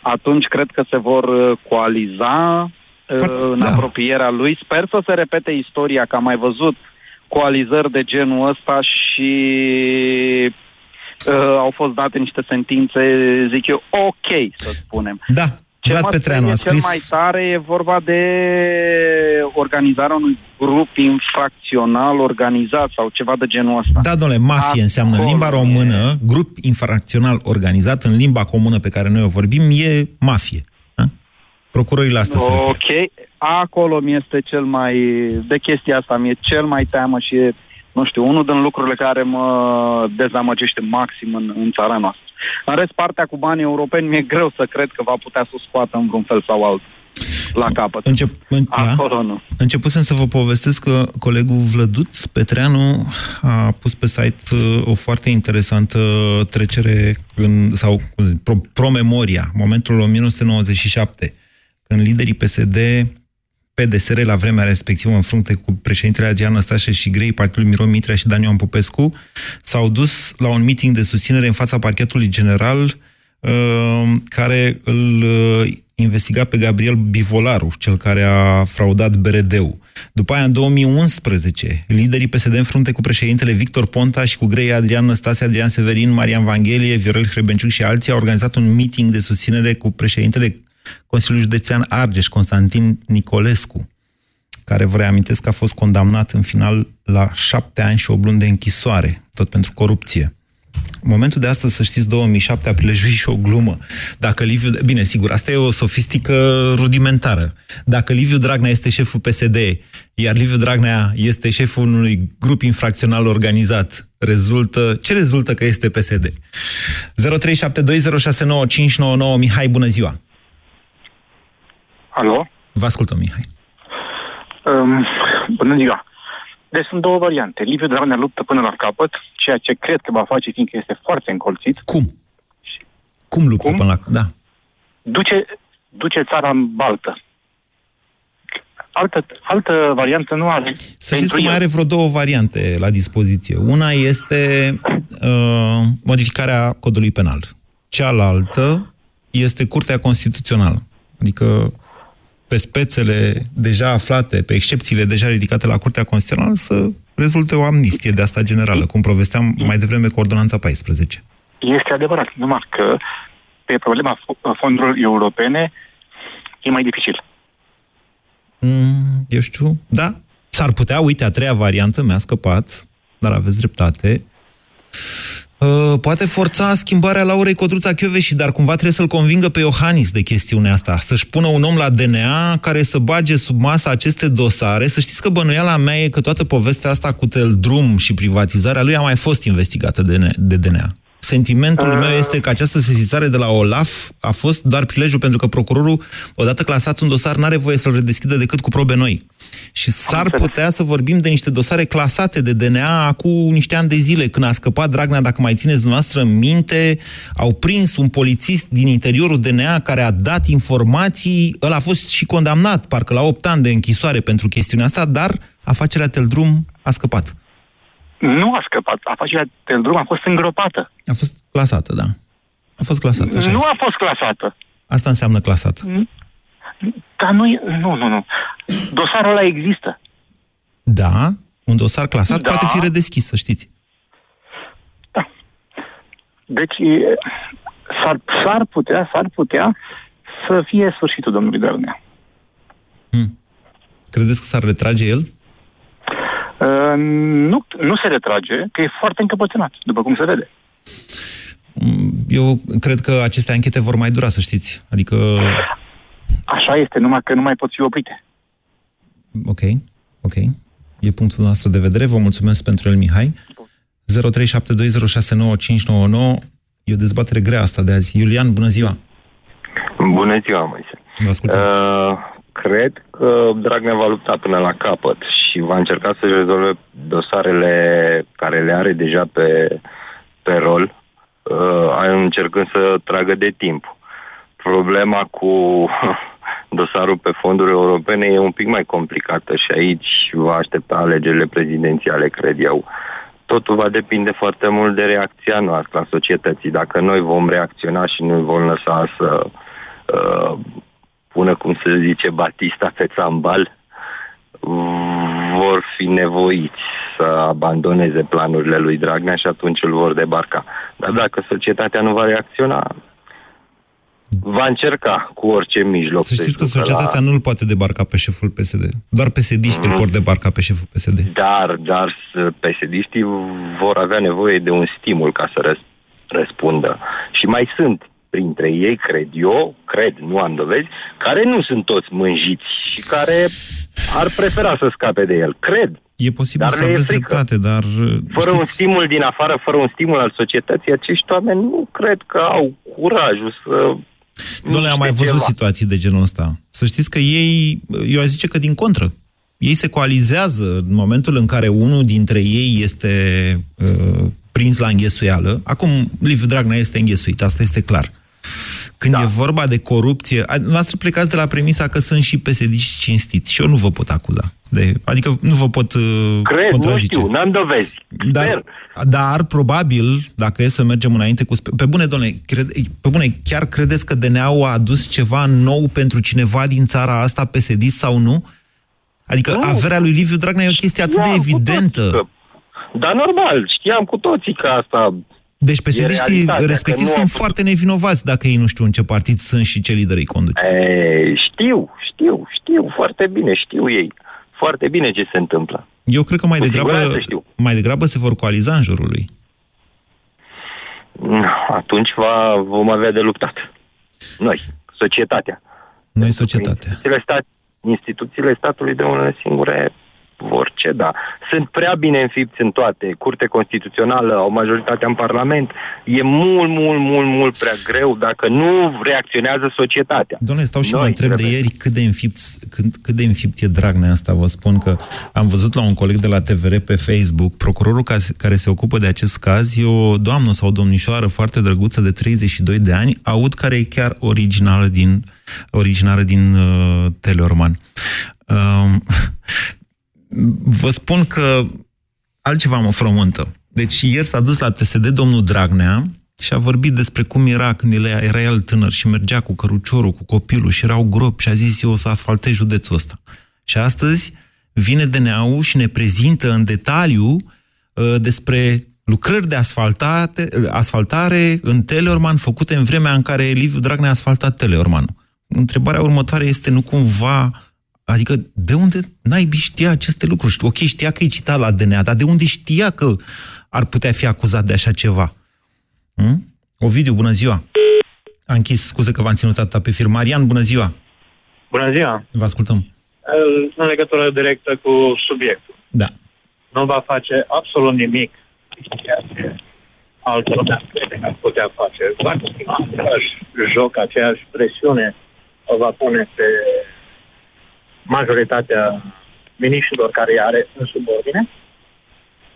S18: atunci cred că se vor uh, coaliza uh, în apropierea lui. Sper să se repete istoria, că am mai văzut coalizări de genul ăsta și uh, au fost date niște sentințe, zic eu, ok, să spunem.
S3: Da,
S18: Ce
S3: Vlad
S18: mă
S3: Petreanu a
S18: sperie cel
S3: scris...
S18: mai tare e vorba de organizarea unui grup infracțional organizat sau ceva de genul ăsta.
S3: Da, domnule, mafie înseamnă în limba română, grup infracțional organizat în limba comună pe care noi o vorbim, e mafie. Da? Procurorii la asta se referă.
S18: Ok, acolo mi este cel mai, de chestia asta mi-e cel mai teamă și e, nu știu, unul din lucrurile care mă dezamăgește maxim în, în țara noastră. În rest, partea cu banii europeni mi-e greu să cred că va putea să o scoată în vreun fel sau altul la capăt.
S3: Încep, în,
S18: Acolo nu.
S3: Începusem să vă povestesc că colegul Vlăduț Petreanu a pus pe site uh, o foarte interesantă trecere în, sau cum zic, pro, promemoria, momentul 1997, când liderii PSD, PDSR la vremea respectivă, în frunte cu președintele Adrian Năstase și grei Partidului Miron Mitrea și Daniel Popescu, s-au dus la un meeting de susținere în fața parchetului general uh, care îl uh, investiga pe Gabriel Bivolaru, cel care a fraudat BRD-ul. După aia, în 2011, liderii PSD în frunte cu președintele Victor Ponta și cu grei Adrian Năstase, Adrian Severin, Marian Vanghelie, Viorel Hrebenciuc și alții au organizat un meeting de susținere cu președintele Consiliului Județean Argeș, Constantin Nicolescu, care vă reamintesc că a fost condamnat în final la șapte ani și o luni de închisoare, tot pentru corupție. În momentul de astăzi, să știți, 2007 a prilejuit și o glumă. Dacă Liviu... Bine, sigur, asta e o sofistică rudimentară. Dacă Liviu Dragnea este șeful PSD, iar Liviu Dragnea este șeful unui grup infracțional organizat, rezultă... Ce rezultă că este PSD? 0372069599 Mihai, bună ziua!
S19: Alo?
S3: Vă ascultăm, Mihai.
S19: Um, bună ziua. Deci sunt două variante. Liviu Dragnea luptă până la capăt, ceea ce cred că va face, fiindcă este foarte încolțit.
S3: Cum? Cum luptă
S19: Cum?
S3: până la... Da.
S19: Duce, duce țara în baltă. Altă, altă variantă nu are.
S3: Să știți că mai are vreo două variante la dispoziție. Una este uh, modificarea codului penal. Cealaltă este Curtea Constituțională. Adică pe spețele deja aflate, pe excepțiile deja ridicate la Curtea Constituțională, să rezulte o amnistie de asta generală, cum povesteam mai devreme cu Ordonanța 14.
S19: Este adevărat, numai că pe problema fo- fondurilor europene e mai dificil.
S3: Mm, eu știu, da. S-ar putea, uite, a treia variantă mi-a scăpat, dar aveți dreptate. Uh, poate forța schimbarea Laurei Codruța și dar cumva trebuie să-l convingă pe Iohannis de chestiunea asta. Să-și pună un om la DNA care să bage sub masă aceste dosare. Să știți că bănuiala mea e că toată povestea asta cu Teldrum și privatizarea lui a mai fost investigată de, de DNA. Sentimentul meu este că această sesizare de la OLAF a fost doar prilejul pentru că procurorul, odată clasat un dosar, n-are voie să-l redeschidă decât cu probe noi. Și s-ar putea să vorbim de niște dosare clasate de DNA cu niște ani de zile, când a scăpat Dragnea, dacă mai țineți dumneavoastră în minte, au prins un polițist din interiorul DNA care a dat informații, ăla a fost și condamnat, parcă la 8 ani de închisoare pentru chestiunea asta, dar afacerea Teldrum a scăpat.
S19: Nu a scăpat. Afacerea Teldrum a fost îngropată.
S3: A fost clasată, da. A fost clasată, așa
S19: Nu
S3: este.
S19: a fost clasată.
S3: Asta înseamnă clasată.
S19: Dar nu, e- nu, nu, nu. Dosarul ăla există.
S3: Da, un dosar clasat
S19: Da.
S3: poate fi redeschis, să știți.
S19: Deci e, s-ar, s-ar putea, s-ar putea să fie sfârșitul domnului Dragnea.
S3: Credeți că s-ar retrage el?
S19: Uh, nu, nu se retrage, că e foarte încăpățânat, după cum se vede.
S3: Eu cred că aceste anchete vor mai dura, să știți. Adică,
S19: Așa este, numai că nu mai pot fi oprite.
S3: ok, ok. E punctul nostru de vedere. Vă mulțumesc pentru el, Mihai. 0372069599. E o dezbatere grea asta de azi. Iulian, bună ziua!
S20: Bună ziua, Moise.
S3: Vă ascultăm.
S20: Uh, cred că Dragnea va lupta până la capăt și va încerca să-și rezolve dosarele care le are deja pe, pe rol, uh, încercând să tragă de timp. Problema cu dosarul pe fonduri europene e un pic mai complicată și aici va aștepta alegerile prezidențiale, cred eu. Totul va depinde foarte mult de reacția noastră a societății. Dacă noi vom reacționa și nu vom lăsa să uh, pună, cum se zice, Batista pe țambal, vor fi nevoiți să abandoneze planurile lui Dragnea și atunci îl vor debarca. Dar dacă societatea nu va reacționa, va încerca cu orice mijloc.
S3: Să știți că
S20: să-și ducă
S3: societatea nu îl poate debarca pe șeful PSD. Doar psd îl pot debarca pe șeful PSD.
S20: Dar, dar s- pesediștii vor avea nevoie de un stimul ca să răs- răspundă. Și mai sunt printre ei, cred eu, cred, nu am dovezi, care nu sunt toți mânjiți și care ar prefera să scape de el. Cred.
S3: E posibil
S20: Dar
S3: să
S20: le e
S3: aveți
S20: frică.
S3: dreptate, dar...
S20: Fără un stimul din afară, fără un stimul al societății, acești oameni nu cred că au curajul să...
S3: Nu le-am mai văzut situații de genul ăsta. Să știți că ei, eu aș zice că din contră, ei se coalizează în momentul în care unul dintre ei este uh, prins la înghesuială. Acum, Liviu Dragnea este înghesuit, asta este clar. Când da. e vorba de corupție, a- noastră plecați de la premisa că sunt și psd cinstiți și eu nu vă pot acuza. De, adică nu vă pot uh,
S20: Cred, nu
S3: contrazice.
S20: știu, n-am dovezi.
S3: Dar, dar, probabil, dacă e să mergem înainte cu... spe- Pe bune, doamne, cred, pe bune, chiar credeți că DNA-ul a adus ceva nou pentru cineva din țara asta, psd sau nu? Adică
S20: Nu.
S3: averea lui Liviu Dragnea e o chestie atât de
S20: Știam cu
S3: evidentă.
S20: toții că- Dar normal, știam cu toții că asta...
S3: Deci
S20: e
S3: psd
S20: realitatea,
S3: respectiv
S20: că nu
S3: sunt
S20: a-
S3: foarte nevinovați dacă ei nu știu în ce partid sunt și ce lideri îi conduce.
S20: Ei, știu, știu, știu foarte bine, știu ei foarte bine ce se întâmplă.
S3: Eu cred că mai
S20: Cu
S3: degrabă,
S20: siguranță știu.
S3: mai degrabă se vor coaliza în jurul lui.
S20: Atunci va, vom avea de luptat. Noi, societatea.
S3: Noi, societatea.
S20: Instituțiile, stat, instituțiile statului de unele singure vor ceda. Sunt prea bine înfipți în toate. Curte Constituțională, o majoritate în Parlament. E mult, mult, mult, mult prea greu dacă nu reacționează societatea.
S3: Doamne, stau și mă
S20: Noi
S3: întreb de
S20: trebuie.
S3: ieri cât de, înfipt, cât, cât de înfipt e Dragnea asta. Vă spun că am văzut la un coleg de la TVR pe Facebook, procurorul ca- care se ocupă de acest caz e o doamnă sau o domnișoară foarte drăguță de 32 de ani, aud care e chiar originală din, originară din uh, Teleorman. Um, vă spun că altceva mă frământă. Deci ieri s-a dus la TSD domnul Dragnea și a vorbit despre cum era când el era el tânăr și mergea cu căruciorul, cu copilul și erau gropi și a zis eu o să asfaltez județul ăsta. Și astăzi vine DNA-ul și ne prezintă în detaliu uh, despre lucrări de asfaltate, asfaltare în Teleorman făcute în vremea în care Liviu Dragnea a asfaltat Teleormanul. Întrebarea următoare este nu cumva Adică de unde naibii știa aceste lucruri? Ok, știa că e citat la DNA, dar de unde știa că ar putea fi acuzat de așa ceva? Hmm? Ovidiu, bună ziua! A închis, scuze că v-am ținut atâta pe fir. Marian, bună ziua!
S21: Bună ziua!
S3: Vă ascultăm.
S21: În legătură directă cu subiectul.
S3: Da.
S21: Nu va face absolut nimic ceea ce altă lumea crede că ar putea face. Va continua același joc, aceeași presiune o va pune pe majoritatea miniștrilor care îi are în subordine,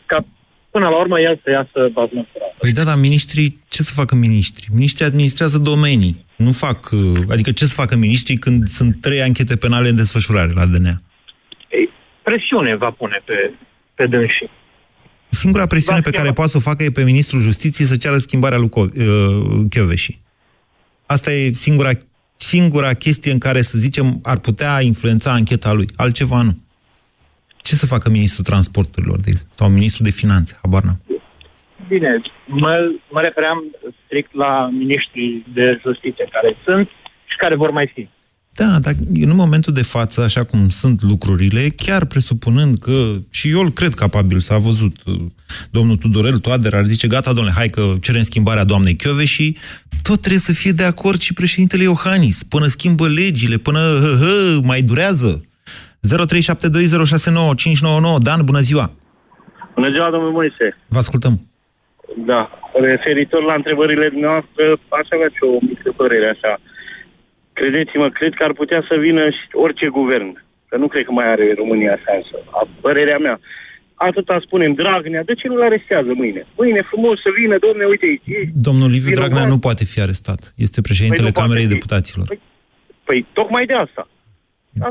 S21: ca până la urmă el să iasă bazmăsurat.
S3: Păi da, dar ministrii, ce să facă ministrii? Ministrii administrează domenii. Nu fac, uh, adică ce să facă ministrii când sunt trei anchete penale în desfășurare la DNA?
S21: Ei, presiune va pune pe, pe dânsii.
S3: Singura presiune pe care poate să o facă e pe ministrul justiției să ceară schimbarea lui Co- uh, Chioveși. Asta e singura, singura chestie în care, să zicem, ar putea influența ancheta lui. Altceva nu. Ce să facă ministrul transporturilor, de exemplu? Sau ministrul de finanțe? Habar n-am.
S21: Bine, mă, mă refeream strict la miniștrii de justiție care sunt și care vor mai fi.
S3: Da, dar în momentul de față, așa cum sunt lucrurile, chiar presupunând că, și eu îl cred capabil, s-a văzut, uh, domnul Tudorel Toader ar zice, gata, domnule, hai că cerem schimbarea doamnei Chiove și tot trebuie să fie de acord și președintele Iohannis, până schimbă legile, până hă, hă, mai durează. 0372069599. Dan, bună ziua!
S22: Bună ziua, domnul Moise.
S3: Vă ascultăm.
S22: Da. Referitor la întrebările noastre, aș avea și o mică părere așa. Credeți-mă, cred că ar putea să vină și orice guvern. Că nu cred că mai are România șansă. A, părerea mea. Atâta spunem, Dragnea, de ce nu-l arestează mâine? Mâine frumos să vină, domne, uite aici.
S3: Domnul Liviu
S22: Vinovat.
S3: Dragnea nu poate fi arestat. Este președintele
S22: Păi nu
S3: Camerei
S22: poate fi.
S3: Deputaților.
S22: Păi tocmai de asta.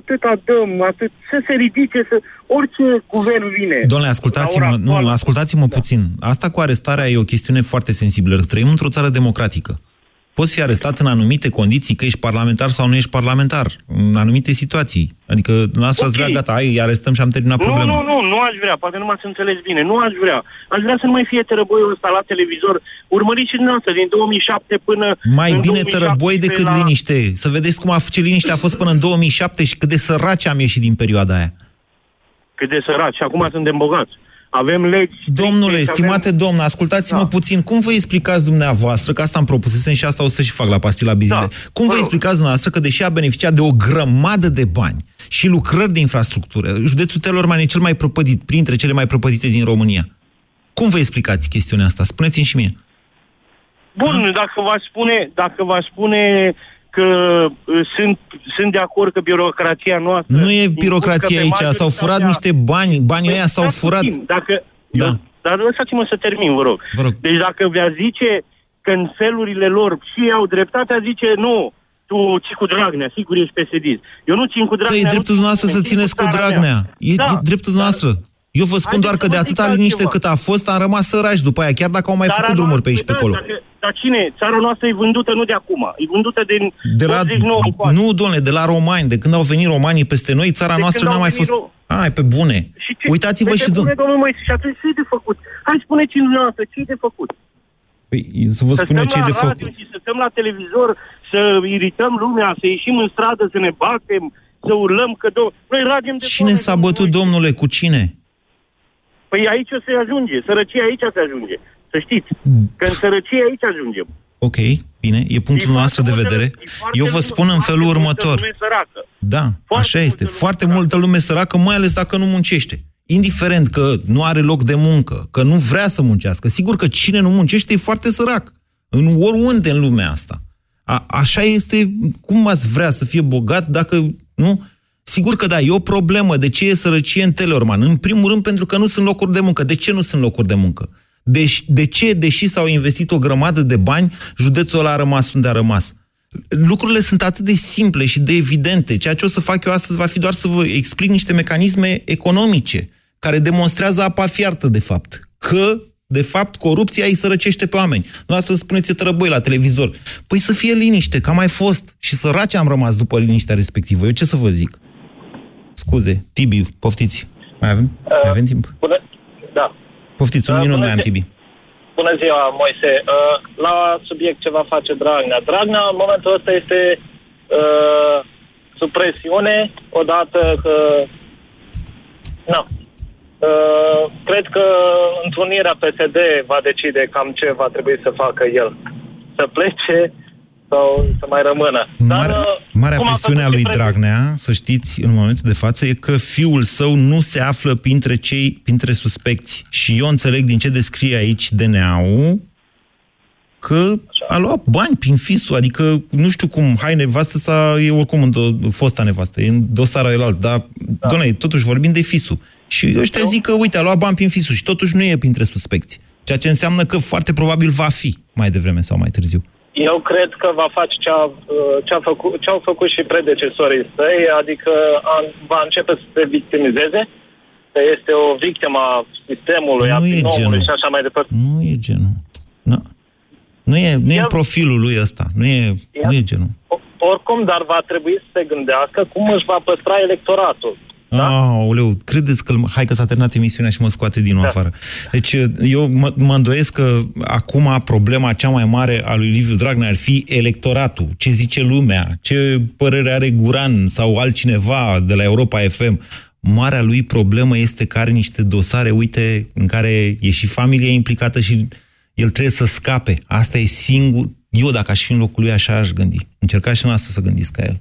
S22: Atâta dăm, atât, să se ridice, să orice guvern vine.
S3: Domnule, ascultați-mă,
S22: La ora
S3: nu,
S22: actuală.
S3: ascultați-mă puțin. Asta cu arestarea e o chestiune foarte sensibilă. Trăim într-o țară democratică. Poți fi arestat în anumite condiții, că ești parlamentar sau nu ești parlamentar, în anumite situații. Adică, la asta ați
S22: Ok.
S3: vrea, gata, hai, îi arestăm și am terminat
S22: Nu,
S3: problema.
S22: nu, nu, nu aș vrea, poate nu m-ați înțeles bine, nu aș vrea. Aș vrea să nu mai fie tărăboiul ăsta la televizor. Urmăriți și dumneavoastră din 2007 până
S3: Mai
S22: în
S3: bine
S22: 2017
S3: tărăboi decât
S22: la...
S3: liniște. Să vedeți cum a, ce liniște a fost până în 2007 și cât de săraci am ieșit din perioada aia.
S22: Cât de săraci, și acum suntem bogați. Avem legi...
S3: Domnule,
S22: stricte,
S3: stimate
S22: avem...
S3: domn, ascultați-mă da. puțin. Cum vă explicați dumneavoastră, că asta am propusesem și asta o să și fac la pastila bizile. Da. Cum vă explicați dumneavoastră că deși a beneficiat de o grămadă de bani și lucrări de infrastructură, județul Telorman e cel mai prăpădit, printre cele mai prăpădite din România. Cum vă explicați chestiunea asta? Spuneți-mi și mie.
S22: Bun, dacă v spune, dacă v spune că uh, sunt, sunt de acord că birocrația noastră...
S3: Nu e
S22: impusă
S3: birocrație
S22: pe
S3: aici, s-au furat
S22: majoritatea-
S3: niște bani, banii ăia s-au
S22: Stați
S3: furat.
S22: puțin, Dacă,
S3: Da.
S22: eu, dar lăsați-mă să termin, vă rog.
S3: Vă rog.
S22: Deci dacă vi-a zice că în felurile lor și ei au dreptatea, zice nu, tu ții cu Dragnea, sigur ești psd Eu nu țin cu
S3: Da,
S22: Dragnea.
S3: e
S22: nu
S3: dreptul
S22: țin
S3: dumneavoastră să
S22: nimeni, țin
S3: țineți cu
S22: țara
S3: Dragnea.
S22: mea.
S3: E,
S22: Da,
S3: e dreptul dumneavoastră. Eu vă spun doar că de atâta liniște cât a fost, am rămas sărași după aia, chiar dacă au mai
S22: Țara
S3: făcut drumuri pe aici pe
S22: noastră,
S3: acolo.
S22: da, Dacă, dar cine? Țara noastră e vândută nu de acum. E vândută din
S3: De la,
S22: 89 încoace.
S3: nu, domnule, de la romani, de când au venit romanii peste noi, țara
S22: De
S3: noastră
S22: când
S3: n-a
S22: au
S3: mai
S22: venit
S3: fost...
S22: ro-
S3: Ai, pe bune.
S22: Și ce?
S3: Uitați-vă
S22: Păi
S3: și
S22: pe bune,
S3: dumneavoastră.
S22: domnul Moise, și atunci ce e de făcut? Hai, spuneți-mi dumneavoastră, ce e de făcut?
S3: Păi, să vă
S22: să
S3: spun eu
S22: stăm
S3: ce e
S22: la
S3: de făcut.
S22: radio și să stăm la televizor, să irităm lumea, să ieșim în stradă, să ne batem, să urlăm că do- noi ragem de
S3: Cine
S22: foame,
S3: s-a bătut, domnule, cu cine?
S22: Păi aici o să ajunge, sărăcia aici se ajunge. Să știți, că în sărăcie aici ajungem.
S3: Ok, bine, e punctul noastră de vedere. Eu vă spun în felul următor.
S22: Lume săracă.
S3: Da, așa este. Foarte multă lume săracă, mai ales dacă nu muncește. Indiferent că nu are loc de muncă, că nu vrea să muncească. Sigur că cine nu muncește e foarte sărac. În oriunde în lumea asta. A, așa este, cum ați vrea să fie bogat dacă, nu? Sigur că da, e o problemă. De ce e sărăcie în Teleorman? În primul rând pentru că nu sunt locuri de muncă. De ce nu sunt locuri de muncă? Deci, de ce, deși s-au investit o grămadă de bani, județul ăla a rămas unde a rămas? Lucrurile sunt atât de simple și de evidente. Ceea ce o să fac eu astăzi va fi doar să vă explic niște mecanisme economice care demonstrează apa fiartă, de fapt. Că, de fapt, corupția îi sărăcește pe oameni. Noastră spuneți trăboi la televizor. Păi să fie liniște, că a mai fost. Și săraci am rămas după liniștea respectivă. Eu ce să vă zic? Scuze, Tibi, poftiți. Mai avem? Mai avem timp?
S21: Bună, da.
S3: Poftiți, un
S21: Uh,
S3: minut
S21: bună
S3: mai am,
S21: zi-
S3: Tibi.
S21: Bună ziua, Moise. Uh, la subiect ce va face Dragnea. Dragnea, în momentul ăsta, este uh, sub presiune, odată că... Nu.
S22: Uh, cred că întrunirea PSD va decide cam ce va trebui să facă el. Să plece sau să mai rămână.
S3: Mare,
S22: Dar, uh,
S3: marea
S22: cum a
S3: presiune a
S22: făcut
S3: lui
S22: și preț-
S3: Dragnea, să știți, în momentul de față, e că fiul său nu se află printre cei, printre suspecți. Și eu înțeleg din ce descrie aici DNA-ul că a luat bani prin fisul, adică nu știu cum, hai, nevastă sa e oricum în do- fosta nevastă, e în dosarul el alt, dar, da. doamne, totuși vorbim de fisul. Și ăștia zic că, uite, a luat bani prin fisul și totuși nu e printre suspecți. Ceea ce înseamnă că foarte probabil va fi mai devreme sau mai târziu.
S22: Eu cred că va face ce, a, uh, ce, a făcut, ce au făcut și predecesorii săi, adică a, va începe să se victimizeze, că este o victimă a sistemului, a
S3: Nu e
S22: binomului
S3: genul.
S22: și așa mai departe.
S3: Nu e genul. Nu, nu e, nu e profilul lui ăsta. Nu e, nu e genul.
S22: Oricum, dar va trebui să se gândească cum își va păstra electoratul.
S3: Da? Aoleu, credeți că... Hai că s-a terminat emisiunea și mă scoate din nou
S22: Da.
S3: afară. Deci eu mă, mă îndoiesc că acum problema cea mai mare a lui Liviu Dragnea ar fi electoratul. Ce zice lumea? Ce părere are Guran sau altcineva de la Europa FM? Marea lui problemă este că are niște dosare, uite, în care e și familia implicată și el trebuie să scape. Asta e singur... Eu, dacă aș fi în locul lui, așa aș gândi. Încercați și noastră să gândiți ca el.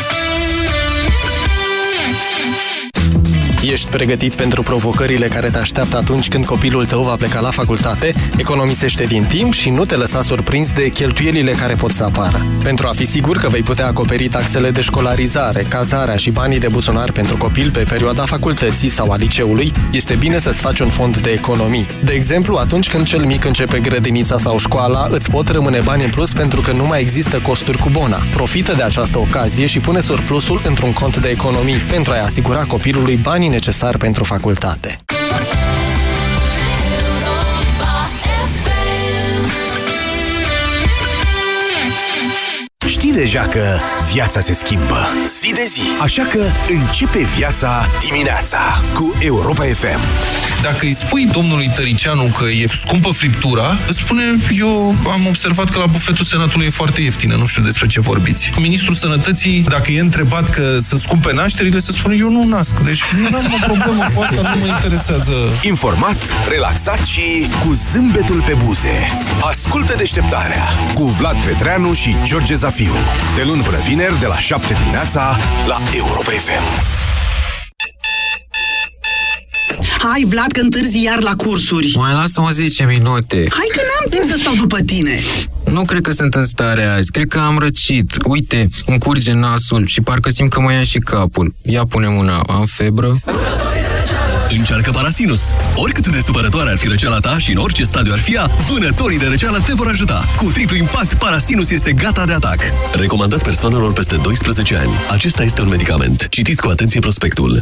S23: Ești pregătit pentru provocările care te așteaptă atunci când copilul tău va pleca la facultate? Economisește din timp și nu te lăsa surprins de cheltuielile care pot să apară. Pentru a fi sigur că vei putea acoperi taxele de școlarizare, cazarea și banii de buzunar pentru copil pe perioada facultății sau a liceului, este bine să-ți faci un fond de economii. De exemplu, atunci când cel mic începe grădinița sau școala, îți pot rămâne bani în plus pentru că nu mai există costuri cu bona. Profită de această ocazie și pune surplusul într-un cont de economii pentru a-i asigura copilului banii necesari pentru facultate.
S4: Știi deja că viața se schimbă zi de zi, așa că începe viața dimineața cu Europa FM.
S24: Dacă îi spui domnului Tăricianu că e scumpă friptura, îți spune, eu am observat că la bufetul Senatului e foarte ieftină, nu știu despre ce vorbiți. Ministrul Sănătății, dacă e întrebat că sunt scumpe nașterile, să spune, eu nu nasc. Deci nu am o problemă cu asta, nu mă interesează.
S4: Informat, relaxat și cu zâmbetul pe buze. Ascultă deșteptarea cu Vlad Petreanu și George Zafiu. De luni până vineri, de la 7 dimineața, la Europa FM.
S25: Hai, Vlad, că întârzi iar la cursuri.
S26: Mai lasă-mă 10 minute.
S25: Hai că n-am timp să stau după tine.
S26: Nu cred că sunt în stare azi. Cred că am răcit. Uite, îmi curge nasul și parcă simt că mă ia și capul. Ia pune mâna. Am febră?
S10: Încearcă Parasinus. Oricât de supărătoare ar fi răceala ta și în orice stadiu ar fi ea, vânătorii de răceală te vor ajuta. Cu triplu impact, Parasinus este gata de atac. Recomandat persoanelor peste 12 ani. Acesta este un medicament. Citiți cu atenție prospectul.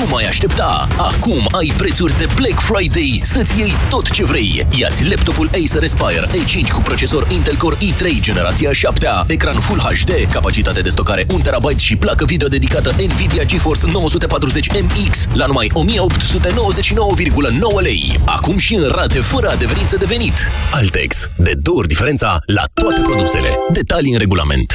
S10: Nu mai aștepta! Acum ai prețuri de Black Friday să-ți iei tot ce vrei. Iați laptopul Acer Aspire E5 cu procesor Intel Core i3 generația 7 ecran Full HD, capacitate de stocare 1 TB și placă video dedicată Nvidia GeForce 940MX la numai 1899,9 lei. Acum și în rate fără adeverință de venit. Altex. De două ori diferența la toate produsele. Detalii în regulament.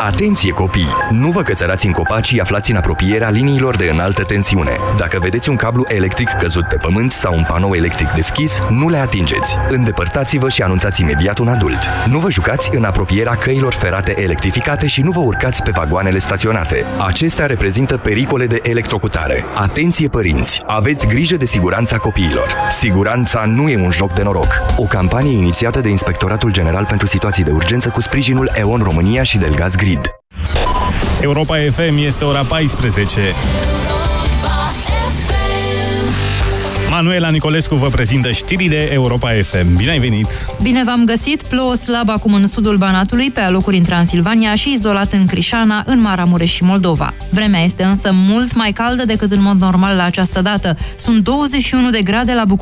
S27: Atenție copii! Nu vă cățărați în copaci și aflați în apropierea liniilor de înaltă tensiune. Dacă vedeți un cablu electric căzut pe pământ sau un panou electric deschis, nu le atingeți. Îndepărtați-vă și anunțați imediat un adult. Nu vă jucați în apropierea căilor ferate electrificate și nu vă urcați pe vagoanele staționate. Acestea reprezintă pericole de electrocutare. Atenție părinți! Aveți grijă de siguranța copiilor. Siguranța nu e un joc de noroc. O campanie inițiată de Inspectoratul General pentru Situații de Urgență cu sprijinul EON România și Delgaz Grid.
S28: Europa FM este ora 14. Manuela Nicolescu vă prezintă știrile Europa FM. Bine ai venit!
S29: Bine v-am găsit! Plouă slab acum în sudul Banatului, pe alocuri în Transilvania și izolat în Crișana, în Maramureș și Moldova. Vremea este însă mult mai caldă decât în mod normal la această dată. Sunt 21 de grade la București